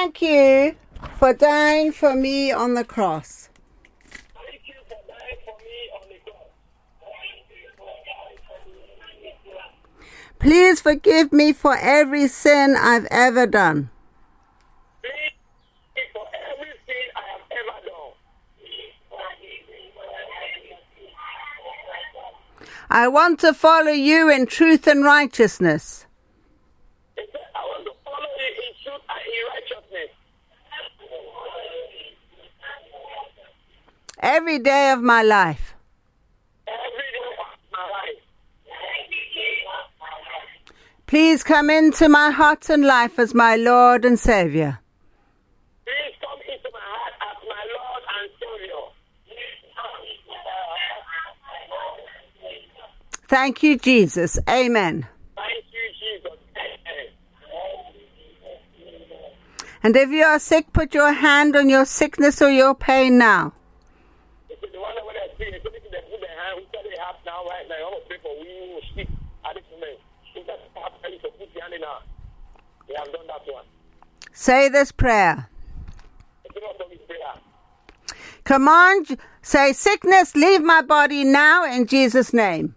Thank you for dying for me on the cross. Please forgive me for every sin I've ever done. I want to follow you in truth and righteousness. every day of my life. Please come into my heart and life as my Lord and Savior. Please come into my heart as my Lord and Savior. Thank you, Jesus. Amen. Thank you, Jesus. Amen. And if you are sick, put your hand on your sickness or your pain now. I have done that one. Say this prayer. Come on, say, Sickness, leave my body now in Jesus' name.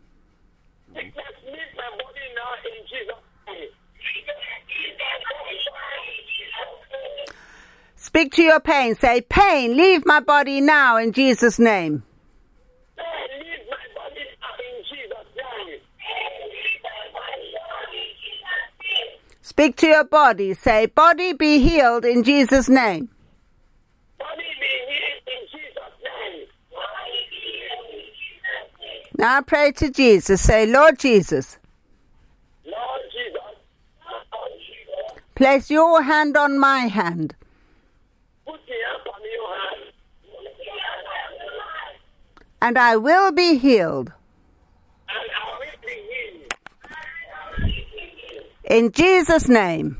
Speak to your pain. Say, pain, leave my body now in Jesus' name. Speak to your body. Say, body be healed in Jesus' name. Body be healed in Jesus' name. In Jesus name. Now pray to Jesus. Say, Lord Jesus. Lord Jesus. Lord Jesus. Place your hand on my hand. Put on your hand. And I will be healed. In Jesus' name.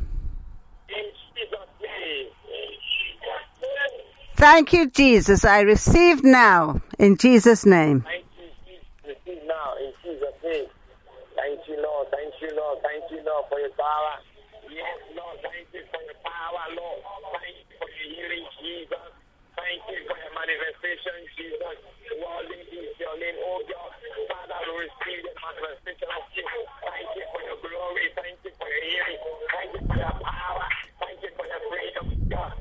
In Jesus name. Thank you, Jesus. I receive now in Jesus' name. manifestation. She's not wilding is your name, oh God. Father, we receive the manifestation of you. Thank you for your glory. Thank you for your healing. Thank you for your power. Thank you for your freedom, God.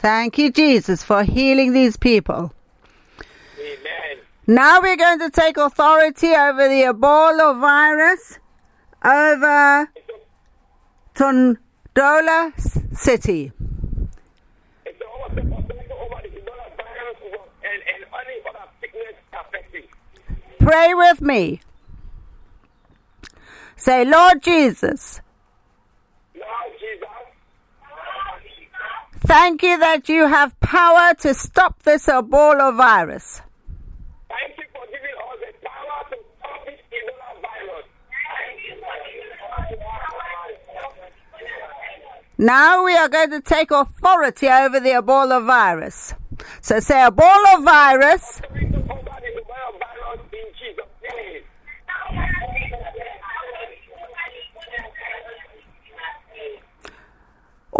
Thank you, Jesus, for healing these people. Amen. Now we're going to take authority over the Ebola virus over Tondola City. Pray with me. Say, Lord Jesus, Thank you that you have power to stop this Ebola virus. Thank you for giving us the power to stop this Ebola virus. Now we are going to take authority over the Ebola virus. So say Ebola virus.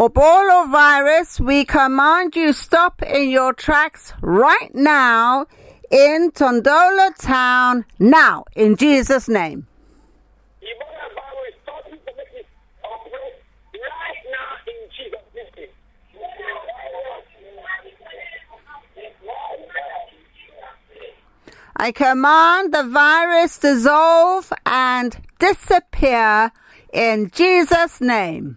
Ebola virus, we command you stop in your tracks right now in Tondola town now in Jesus name. I command the virus dissolve and disappear in Jesus' name.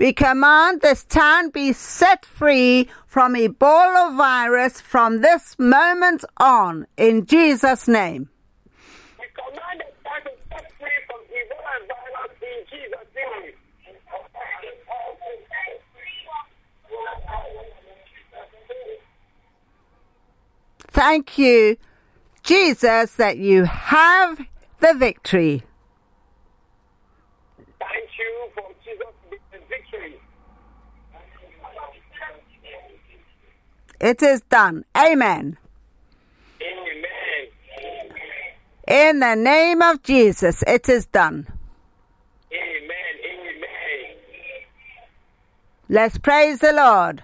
We command this town be set free from Ebola virus from this moment on, in Jesus' name. in Jesus' name. Thank you, Jesus, that you have the victory. It is done. Amen. In the name of Jesus, it is done. Amen. Amen. Let's praise the Lord.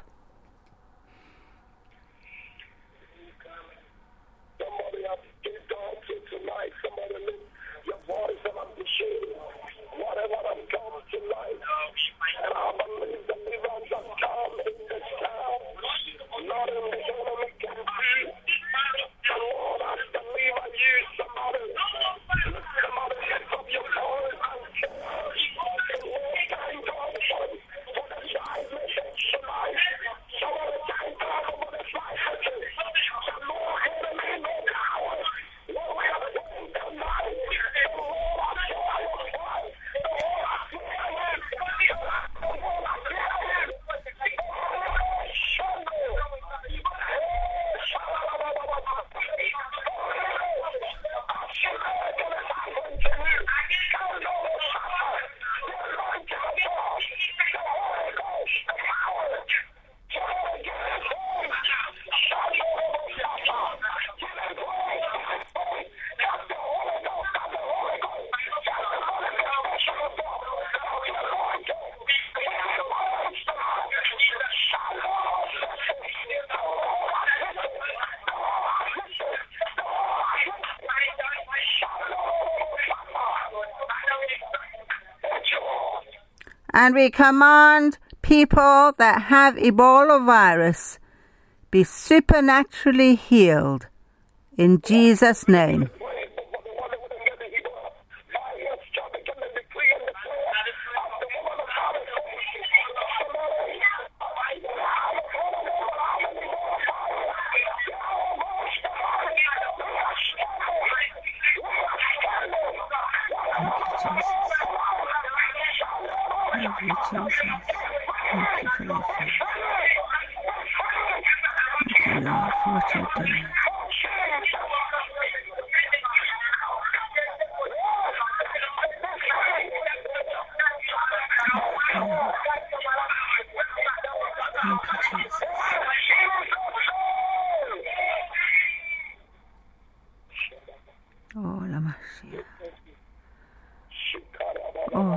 And we command people that have Ebola virus be supernaturally healed in Jesus' name. temptation. Thank you for your faith. Thank you, Lord, for what you're doing. Oh, la Mashiach. Oh,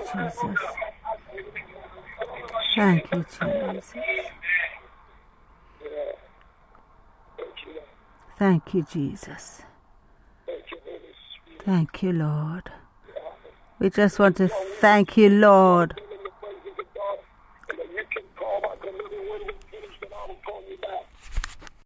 you, oh, Jesus. Thank you, Jesus. Thank you, Jesus. Thank you, Lord. We just want to thank you, Lord.